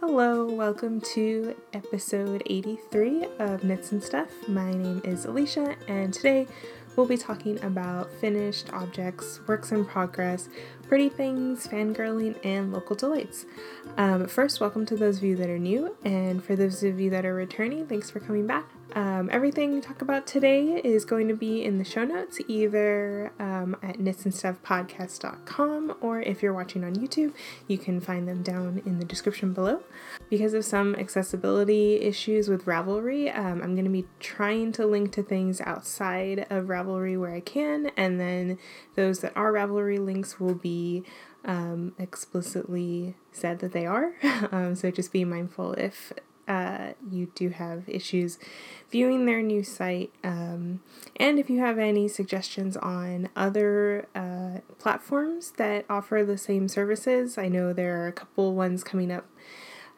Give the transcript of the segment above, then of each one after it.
Hello, welcome to episode 83 of Knits and Stuff. My name is Alicia, and today we'll be talking about finished objects, works in progress, pretty things, fangirling, and local delights. Um, first, welcome to those of you that are new, and for those of you that are returning, thanks for coming back. Um, everything we talk about today is going to be in the show notes, either um, at knitsandstuffpodcast.com or if you're watching on YouTube, you can find them down in the description below. Because of some accessibility issues with Ravelry, um, I'm going to be trying to link to things outside of Ravelry where I can, and then those that are Ravelry links will be um, explicitly said that they are. um, so just be mindful if uh, you do have issues viewing their new site. Um, and if you have any suggestions on other uh, platforms that offer the same services, I know there are a couple ones coming up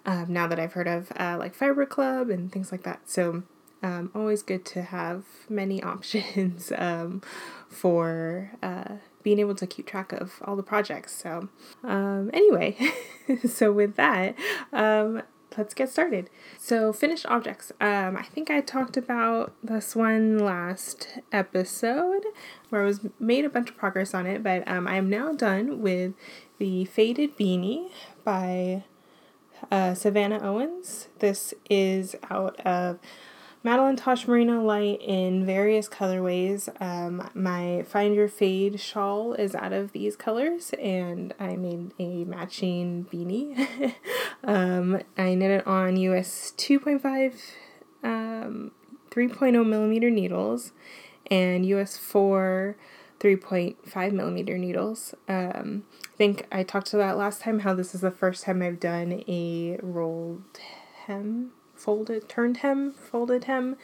um, now that I've heard of, uh, like Fiber Club and things like that. So, um, always good to have many options um, for uh, being able to keep track of all the projects. So, um, anyway, so with that, um, let's get started. So, finished objects. Um, I think I talked about this one last episode where I was made a bunch of progress on it, but um, I am now done with the Faded Beanie by uh, Savannah Owens. This is out of Madeline Tosh Merino Light in various colorways. Um, my Find Your Fade shawl is out of these colors, and I made a matching beanie. um, I knit it on US 2.5, um, 3.0 millimeter needles, and US 4 3.5 millimeter needles. Um, I think I talked about last time how this is the first time I've done a rolled hem folded, turned hem, folded hem,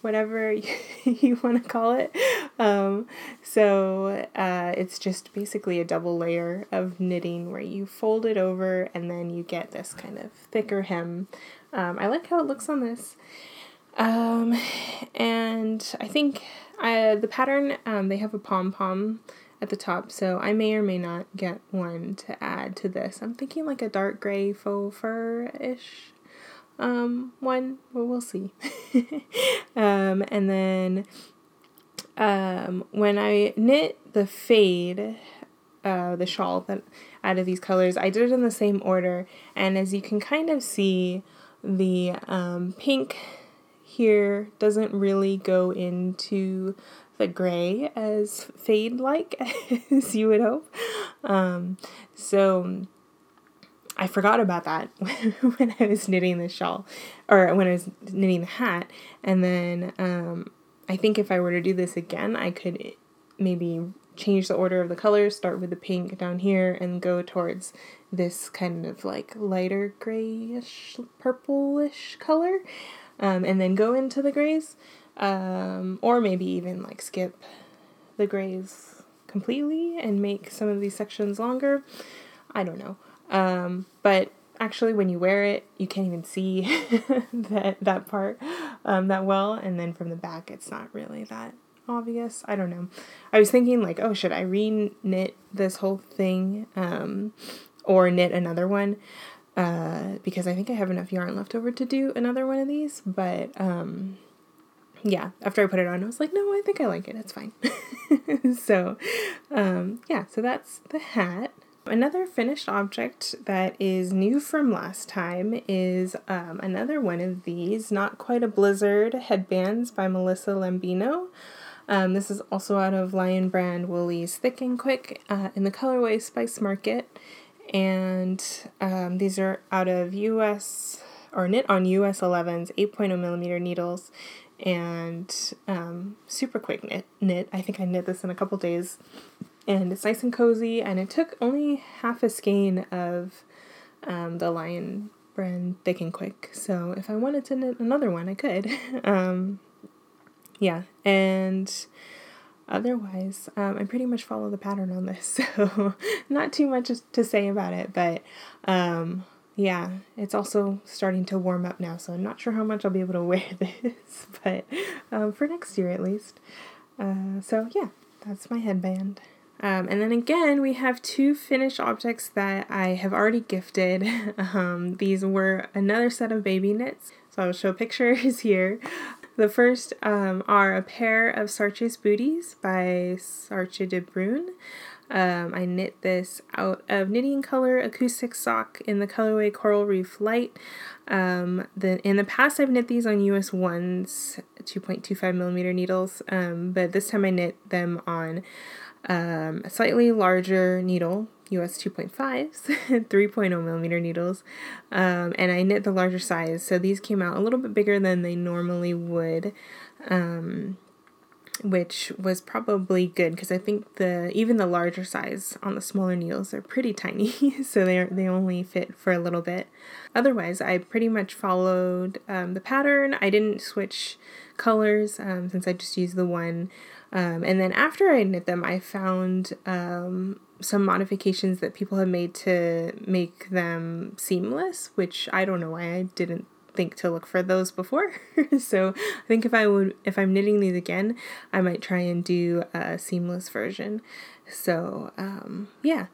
whatever you, want to call it. Um, so uh, it's just basically a double layer of knitting where you fold it over and then you get this kind of thicker hem. Um, I like how it looks on this. Um, and I think I, the pattern, um, they have a pom pom at the top, so I may or may not get one to add to this. I'm thinking like a dark gray faux fur ish um, one, but we'll see. um, and then um, when I knit the fade, uh, the shawl that out of these colors, I did it in the same order, and as you can kind of see, the um, pink here doesn't really go into the gray as fade like as you would hope. Um, so I forgot about that when I was knitting the shawl or when I was knitting the hat. And then um, I think if I were to do this again, I could maybe change the order of the colors, start with the pink down here, and go towards this kind of like lighter grayish, purplish color, um, and then go into the grays. Um, or maybe even like skip the grays completely and make some of these sections longer. I don't know. Um, but actually, when you wear it, you can't even see that that part um, that well, and then from the back, it's not really that obvious. I don't know. I was thinking like, oh, should I re-knit this whole thing, um, or knit another one? Uh, because I think I have enough yarn left over to do another one of these, but um, yeah, after I put it on, I was like, no, I think I like it. It's fine. so, um, yeah, so that's the hat. Another finished object that is new from last time is um, another one of these, Not Quite a Blizzard headbands by Melissa Lambino. Um, this is also out of Lion Brand Wool-Ease Thick and Quick uh, in the colorway Spice Market. And um, these are out of US or knit on US 11s, 8.0 millimeter needles, and um, super quick knit. Knit. I think I knit this in a couple days and it's nice and cozy. And it took only half a skein of um, the Lion brand Thick and Quick. So if I wanted to knit another one, I could. um, yeah, and otherwise, um, I pretty much follow the pattern on this. So not too much to say about it, but um, yeah, it's also starting to warm up now. So I'm not sure how much I'll be able to wear this, but um, for next year at least. Uh, so yeah, that's my headband. Um, and then again, we have two finished objects that I have already gifted. Um, these were another set of baby knits. So I'll show pictures here. The first um, are a pair of Saartje's booties by Saartje de Bruijn. Um, I knit this out of Knitting Color Acoustic Sock in the colorway Coral Reef Light. Um, the, in the past, I've knit these on US 1s 2.25 millimeter needles, um, but this time I knit them on um, a slightly larger needle, US 2.5s, 3.0 millimeter needles, um, and I knit the larger size. So these came out a little bit bigger than they normally would, um, which was probably good because I think the even the larger size on the smaller needles are pretty tiny, so they they only fit for a little bit. Otherwise, I pretty much followed um, the pattern. I didn't switch colors um, since I just used the one. Um, and then after I knit them, I found um, some modifications that people have made to make them seamless, which I don't know why I didn't think to look for those before. so I think if I would, if I'm knitting these again, I might try and do a seamless version. So um, yeah.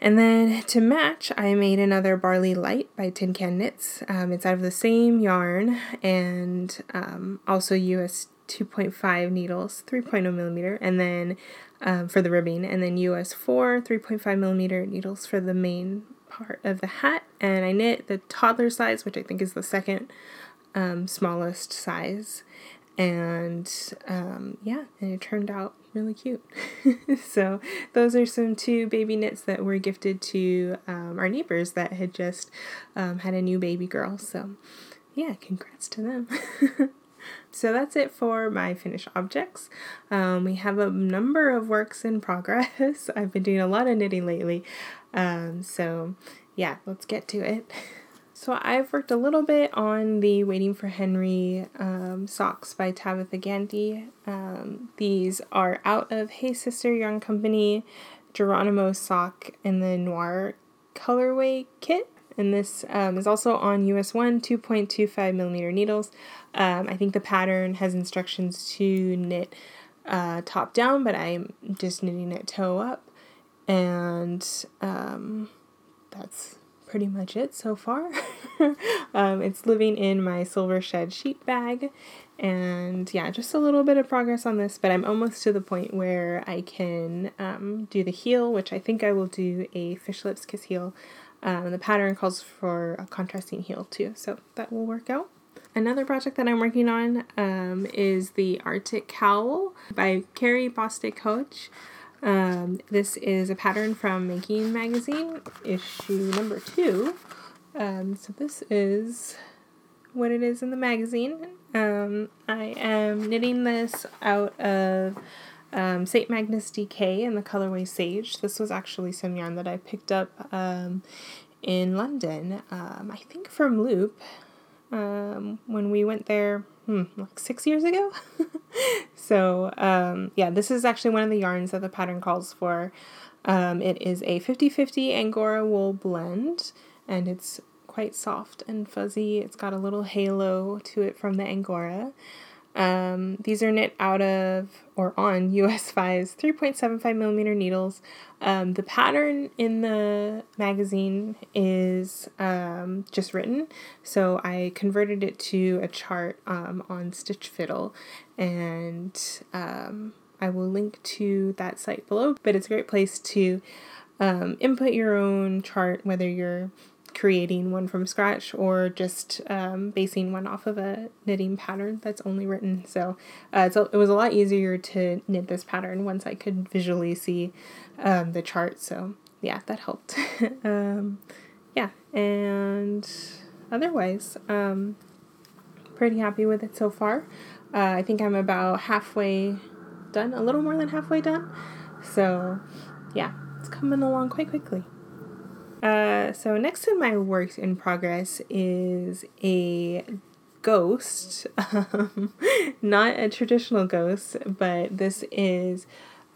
And then to match, I made another Barley Light by Tin Can Knits. Um, it's out of the same yarn and um, also US 2.5 needles, 3.0 millimeter, and then um, for the ribbing, and then US 4 3.5 millimeter needles for the main part of the hat. And I knit the toddler size, which I think is the second um, smallest size. And um, yeah, and it turned out really cute. so those are some two baby knits that were gifted to um, our neighbors that had just um, had a new baby girl. So yeah, congrats to them. So that's it for my finished objects. Um, we have a number of works in progress. I've been doing a lot of knitting lately. Um, so yeah, let's get to it. So I've worked a little bit on the Waiting for Henry um, socks by Tabitha Gandy. Um, these are out of Hey Sister Yarn Company, Geronimo sock, and the Noir colorway kit and this um, is also on US 1 2.25 millimeter needles. Um, I think the pattern has instructions to knit uh, top down, but I'm just knitting it toe up, and um, that's pretty much it so far. um, it's living in my silver shed sheet bag, and yeah, just a little bit of progress on this, but I'm almost to the point where I can um, do the heel, which I think I will do a fish lips kiss heel um, the pattern calls for a contrasting heel too, so that will work out. Another project that I'm working on um, is the Arctic Cowl by Carrie Bostick Hoge. Um, this is a pattern from Making Magazine, issue number two. Um, so this is what it is in the magazine. Um, I am knitting this out of um, St. Magnus DK in the colorway Sage. This was actually some yarn that I picked up um, in London, um, I think from Loop, um, when we went there hmm, like six years ago. so, um, yeah, this is actually one of the yarns that the pattern calls for. Um, it is a 50 50 Angora wool blend, and it's quite soft and fuzzy. It's got a little halo to it from the Angora. Um, these are knit out of or on US 5's 3.75 millimeter needles. Um, the pattern in the magazine is um, just written, so I converted it to a chart um, on Stitch Fiddle, and um, I will link to that site below. But it's a great place to um, input your own chart, whether you're creating one from scratch or just um, basing one off of a knitting pattern that's only written. So uh, a, it was a lot easier to knit this pattern once I could visually see um, the chart. So yeah, that helped. um, yeah, and otherwise, um, pretty happy with it so far. Uh, I think I'm about halfway done, a little more than halfway done. So yeah, it's coming along quite quickly. Uh, so next in my works in progress is a ghost, um, not a traditional ghost, but this is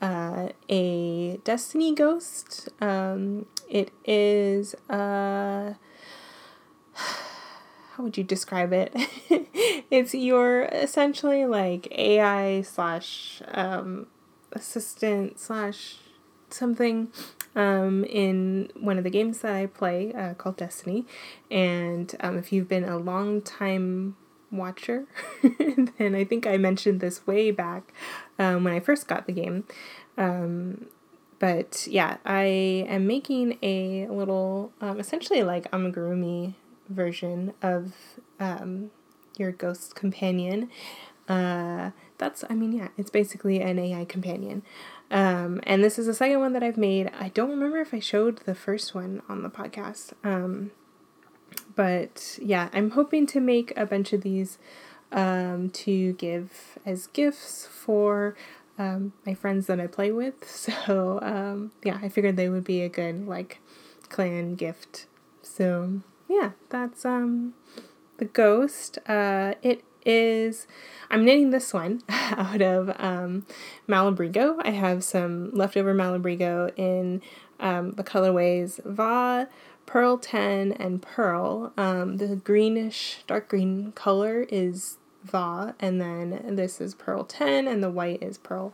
uh, a destiny ghost. Um, it is uh, how would you describe it? it's your essentially like AI slash um, assistant slash something um, in one of the games that I play uh, called Destiny. And um, if you've been a long time watcher, then I think I mentioned this way back um, when I first got the game. Um, but yeah, I am making a little, um, essentially like amigurumi version of um, your ghost companion. Uh, that's, I mean, yeah, it's basically an AI companion. Um, and this is the second one that I've made. I don't remember if I showed the first one on the podcast. Um, but yeah, I'm hoping to make a bunch of these um, to give as gifts for um, my friends that I play with. So um, yeah, I figured they would be a good like clan gift. So yeah, that's um the ghost. Uh, it is I'm knitting this one out of um, Malabrigo. I have some leftover Malabrigo in um, the colorways Va, Pearl 10, and Pearl. Um, the greenish, dark green color is Va, and then this is Pearl 10, and the white is Pearl.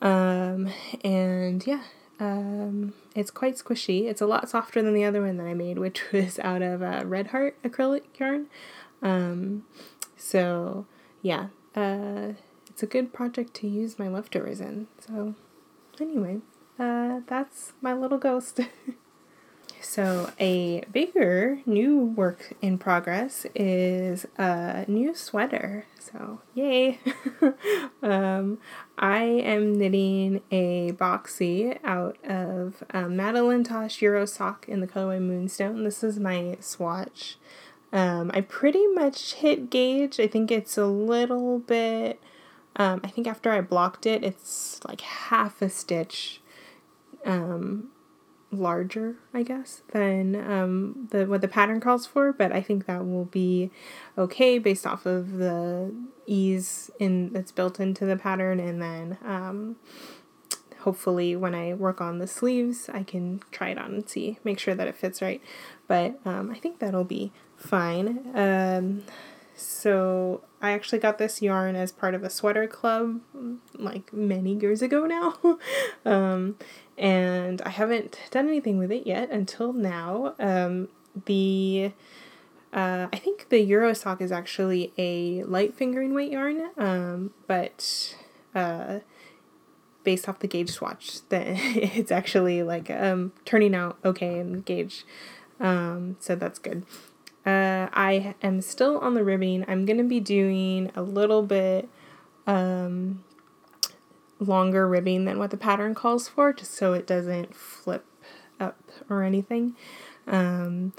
Um, and yeah, um, it's quite squishy. It's a lot softer than the other one that I made, which was out of uh, Red Heart acrylic yarn. Um, so yeah, uh, it's a good project to use my leftovers in. So, anyway, uh, that's my little ghost. so, a bigger new work in progress is a new sweater. So, yay! um, I am knitting a boxy out of um, Madeline Tosh Euro Sock in the colorway Moonstone. This is my swatch um, I pretty much hit gauge. I think it's a little bit. Um, I think after I blocked it, it's like half a stitch um, larger, I guess, than um, the what the pattern calls for. But I think that will be okay based off of the ease in that's built into the pattern, and then um, hopefully when I work on the sleeves, I can try it on and see, make sure that it fits right. But um, I think that'll be fine. Um, so I actually got this yarn as part of a sweater club like many years ago now. um, and I haven't done anything with it yet until now. Um, the uh, I think the Eurosock is actually a light fingering weight yarn, um, but uh, based off the gauge swatch, that it's actually like um, turning out okay in gauge. Um, so that's good. Uh, I am still on the ribbing. I'm going to be doing a little bit um, longer ribbing than what the pattern calls for, just so it doesn't flip up or anything. Um,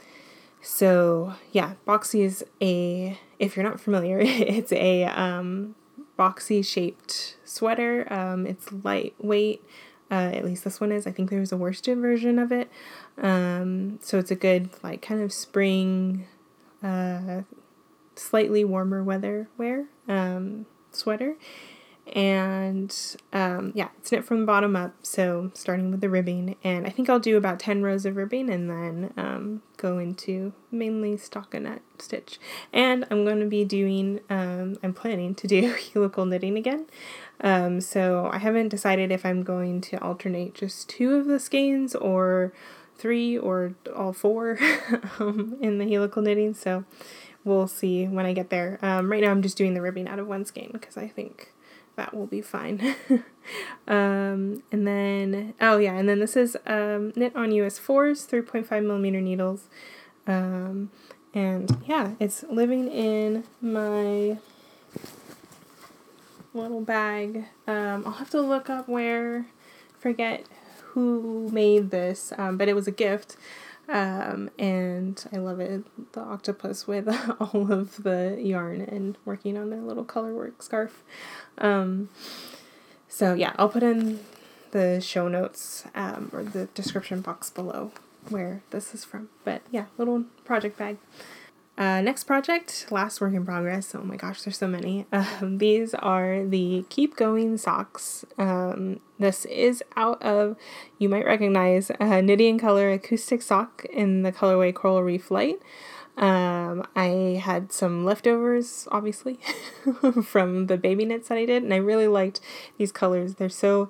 so yeah, boxy is a, if you're not familiar, it's a um, boxy shaped sweater. Um, it's lightweight. Uh, at least this one is. I think there's a worsted version of it. Um, so it's a good like kind of spring uh, slightly warmer weather wear um, sweater. And um, yeah, it's knit from the bottom up, so starting with the ribbing. And I think I'll do about 10 rows of ribbing and then um, go into mainly stockinette stitch. And I'm going to be doing, um, I'm planning to do helical knitting again. Um, so I haven't decided if I'm going to alternate just two of the skeins or three or all four um, in the helical knitting. So we'll see when I get there. Um, right now I'm just doing the ribbing out of one skein because I think that will be fine. um, and then, oh yeah, and then this is um, knit on US 4s, 3.5 millimeter needles. Um, and yeah, it's living in my little bag. Um, I'll have to look up where, forget who made this, um, but it was a gift. Um, and I love it. The octopus with all of the yarn and working on their little color work scarf. Um, so yeah, I'll put in the show notes um, or the description box below where this is from. But yeah, little project bag. Uh, next project, last work in progress. Oh my gosh, there's so many. Um, these are the Keep Going socks. Um, this is out of, you might recognize, a Knitty and Color acoustic sock in the colorway Coral Reef Light. Um, I had some leftovers, obviously, from the baby knits that I did, and I really liked these colors. They're so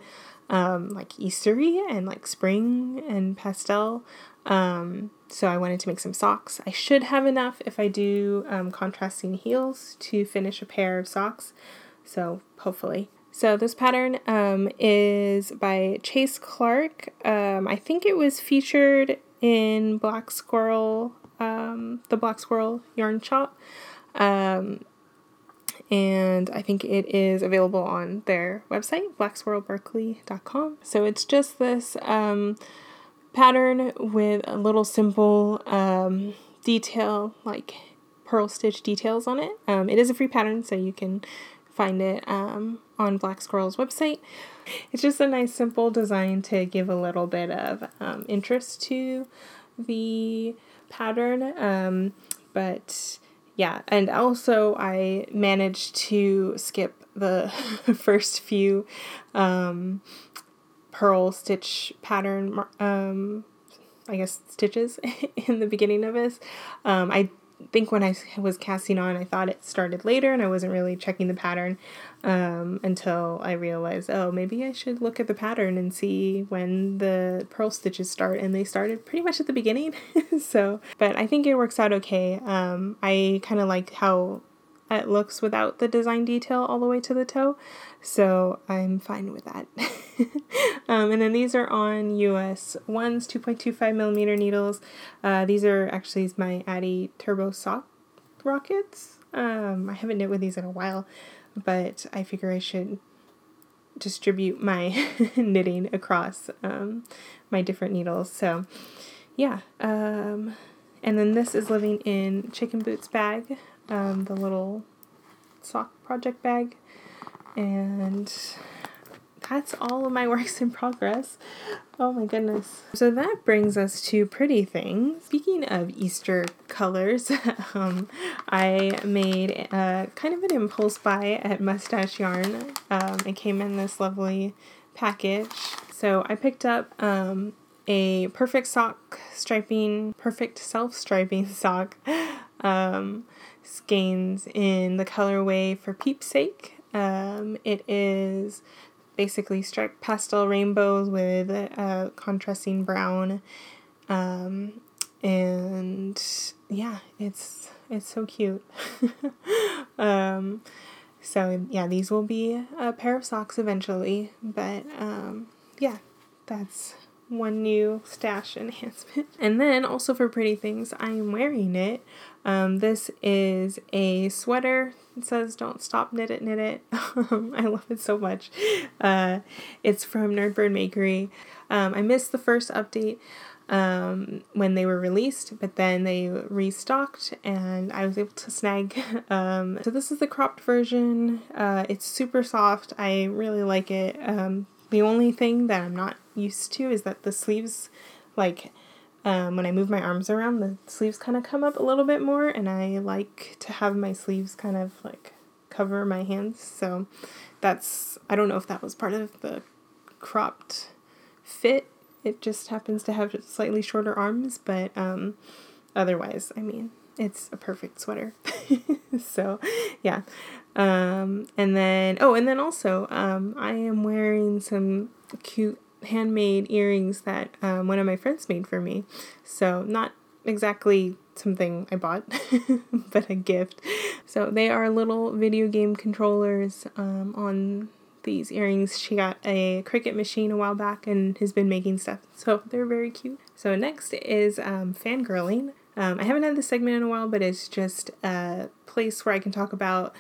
um, like Eastery and like spring and pastel. Um, so I wanted to make some socks. I should have enough if I do um, contrasting heels to finish a pair of socks. So hopefully. So this pattern um, is by Chase Clark. Um, I think it was featured in Black Squirrel, um, the Black Squirrel Yarn Shop. Um, and I think it is available on their website, blacksquirrelberkeley.com. So it's just this um, pattern with a little simple um, detail, like purl stitch details on it. Um, it is a free pattern, so you can find it um, on Black Squirrel's website. It's just a nice, simple design to give a little bit of um, interest to the pattern. Um, but yeah, and also I managed to skip the first few um, purl stitch pattern, um, I guess, stitches in the beginning of this. Um, I think when I was casting on, I thought it started later and I wasn't really checking the pattern um, until I realized, oh, maybe I should look at the pattern and see when the purl stitches start. And they started pretty much at the beginning. so, but I think it works out okay. Um, I kind of like how it looks without the design detail all the way to the toe. So I'm fine with that. um, and then these are on US ones, 2.25 millimeter needles. Uh, these are actually my Addi Turbo Sock Rockets. Um, I haven't knit with these in a while, but I figure I should distribute my knitting across um, my different needles. So, yeah. Um, and then this is living in Chicken Boots bag, um, the little sock project bag. And that's all of my works in progress. Oh my goodness. So that brings us to pretty things. Speaking of Easter colors, um, I made a, kind of an impulse buy at Must Stash Yarn. Um, it came in this lovely package. So I picked up um, a perfect sock striping, perfect self striping sock um, skeins in the colorway for Peep's sake. Um, it is basically striped pastel rainbows with a contrasting brown. Um, and yeah, it's it's so cute. um, so yeah, these will be a pair of socks eventually, but um, yeah, that's one new stash enhancement. And then also for pretty things, I am wearing it. Um, this is a sweater. It says "Don't stop, knit it, knit it." I love it so much. Uh, it's from Nerdbird Makery. Um, I missed the first update um, when they were released, but then they restocked and I was able to snag. Um, so this is the cropped version. Uh, it's super soft. I really like it. Um, the only thing that I'm not used to is that the sleeves, like um, when I move my arms around, the sleeves kind of come up a little bit more, and I like to have my sleeves kind of like cover my hands. So that's, I don't know if that was part of the cropped fit. It just happens to have slightly shorter arms, but um, otherwise, I mean, it's a perfect sweater. so, yeah. Um, and then, oh, and then also, um, I am wearing some cute handmade earrings that um, one of my friends made for me. So, not exactly something I bought, but a gift. So, they are little video game controllers um, on these earrings. She got a Cricut machine a while back and has been making stuff. So, they're very cute. So, next is um, fangirling. Um, I haven't had this segment in a while, but it's just a place where I can talk about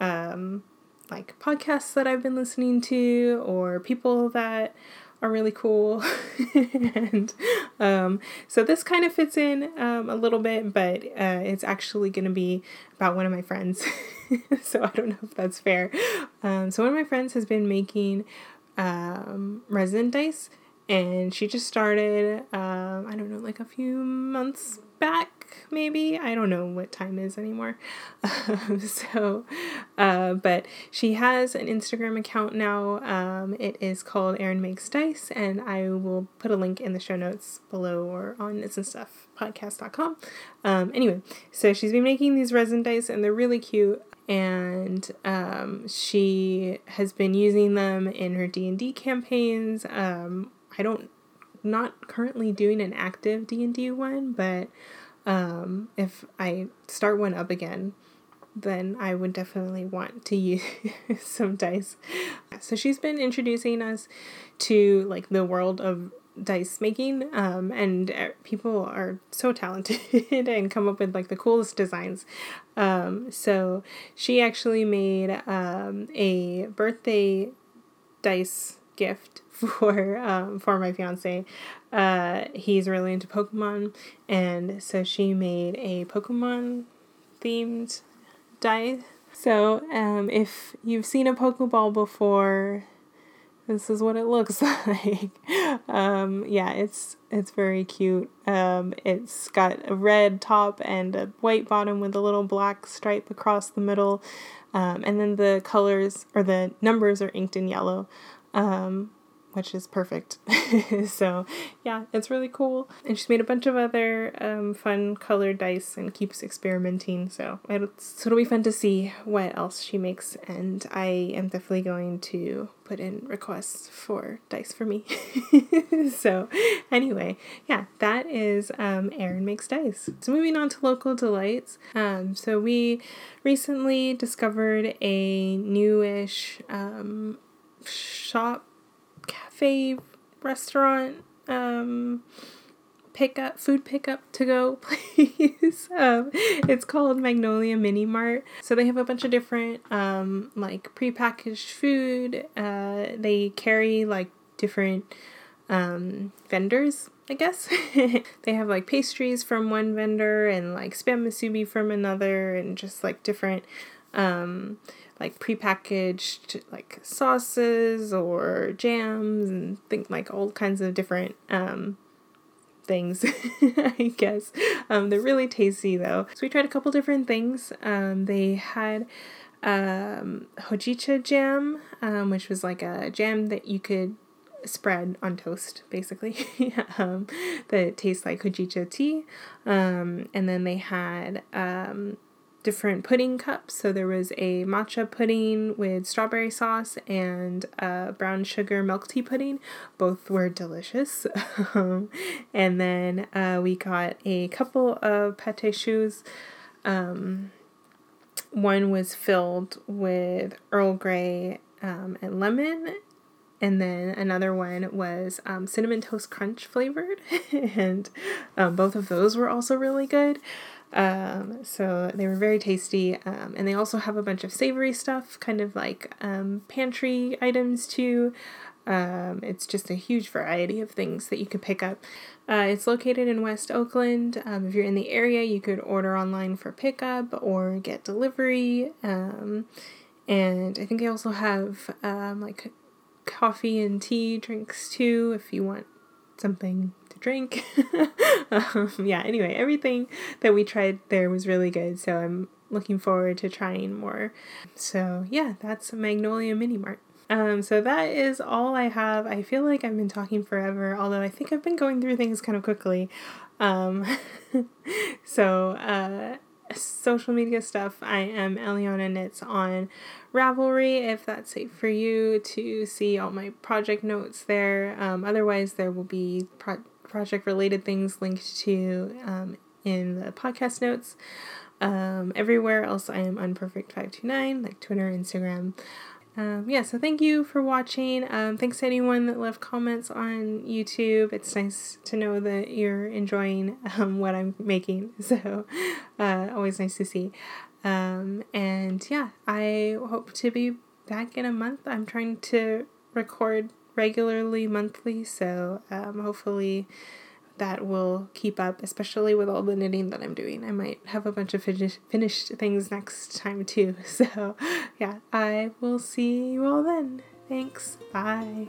um, like podcasts that I've been listening to or people that are really cool. and um, so this kind of fits in um, a little bit, but uh, it's actually going to be about one of my friends. so I don't know if that's fair. Um, so one of my friends has been making um, resin dice, and she just started, um, I don't know, like a few months back maybe. I don't know what time is anymore. Um, so, uh, but she has an Instagram account now. Um, it is called Erin Makes Dice, and I will put a link in the show notes below or on Knits and Stuff podcast.com. Um, anyway, so she's been making these resin dice, and they're really cute. and um, she has been using them in her D&D campaigns. Um, I don't not currently doing an active D&D one, but um, if I start one up again, then I would definitely want to use some dice. So she's been introducing us to like the world of dice making um, and people are so talented and come up with like the coolest designs um, so she actually made um, a birthday dice gift for um, for my fiance uh, he's really into pokemon and so she made a pokemon themed die so um, if you've seen a pokeball before this is what it looks like. um, yeah, it's it's very cute. Um, it's got a red top and a white bottom with a little black stripe across the middle, um, and then the colors or the numbers are inked in yellow. Um, which is perfect. so, yeah, it's really cool. And she's made a bunch of other um, fun colored dice and keeps experimenting. So, it's, it'll be fun to see what else she makes. And I am definitely going to put in requests for dice for me. so, anyway, yeah, that is um, Erin Makes Dice. So, moving on to local delights. Um, so, we recently discovered a newish um, shop cafe restaurant um pickup food pickup to go place um, it's called magnolia mini mart. So they have a bunch of different um like prepackaged food. Uh they carry like different um vendors I guess. they have like pastries from one vendor and like spam musubi from another and just like different um like prepackaged like sauces or jams and think like all kinds of different um things I guess. Um they're really tasty though. So we tried a couple different things. Um they had um hojicha jam, um which was like a jam that you could spread on toast basically um, that tastes like hojicha tea um, and then they had um, different pudding cups. So there was a matcha pudding with strawberry sauce and a brown sugar milk tea pudding. Both were delicious. and then uh, we got a couple of pate choux. Um, one was filled with Earl Grey um, and lemon, and then another one was um, cinnamon toast crunch flavored, and um, both of those were also really good. Um, so they were very tasty. Um, and they also have a bunch of savory stuff, kind of like um, pantry items too. Um, it's just a huge variety of things that you could pick up. Uh, it's located in West Oakland. Um, if you're in the area, you could order online for pickup or get delivery. Um, and I think they also have like coffee and tea drinks too if you want something drink. um, yeah, anyway, everything that we tried there was really good. So I'm looking forward to trying more. So yeah, that's Magnolia Mini Mart. Um, so that is all I have. I feel like I've been talking forever, although I think I've been going through things kind of quickly. Um, so, uh, social media stuff, I am Eliana Knits on Ravelry if that's safe for you to see all my project notes there. Um, otherwise, there will be pro- project related things linked to um, in the podcast notes. Um, everywhere else, I am unperfect529, like Twitter, Instagram. Um, yeah, so thank you for watching. Um, thanks to anyone that left comments on YouTube. It's nice to know that you're enjoying um, what I'm making. So, uh, always nice to see. Um, and yeah, I hope to be back in a month. I'm trying to record regularly monthly, so um, hopefully that will keep up, especially with all the knitting that I'm doing. I might have a bunch of finish- finished things next time too. So, yeah, I will see you all then. Thanks. Bye.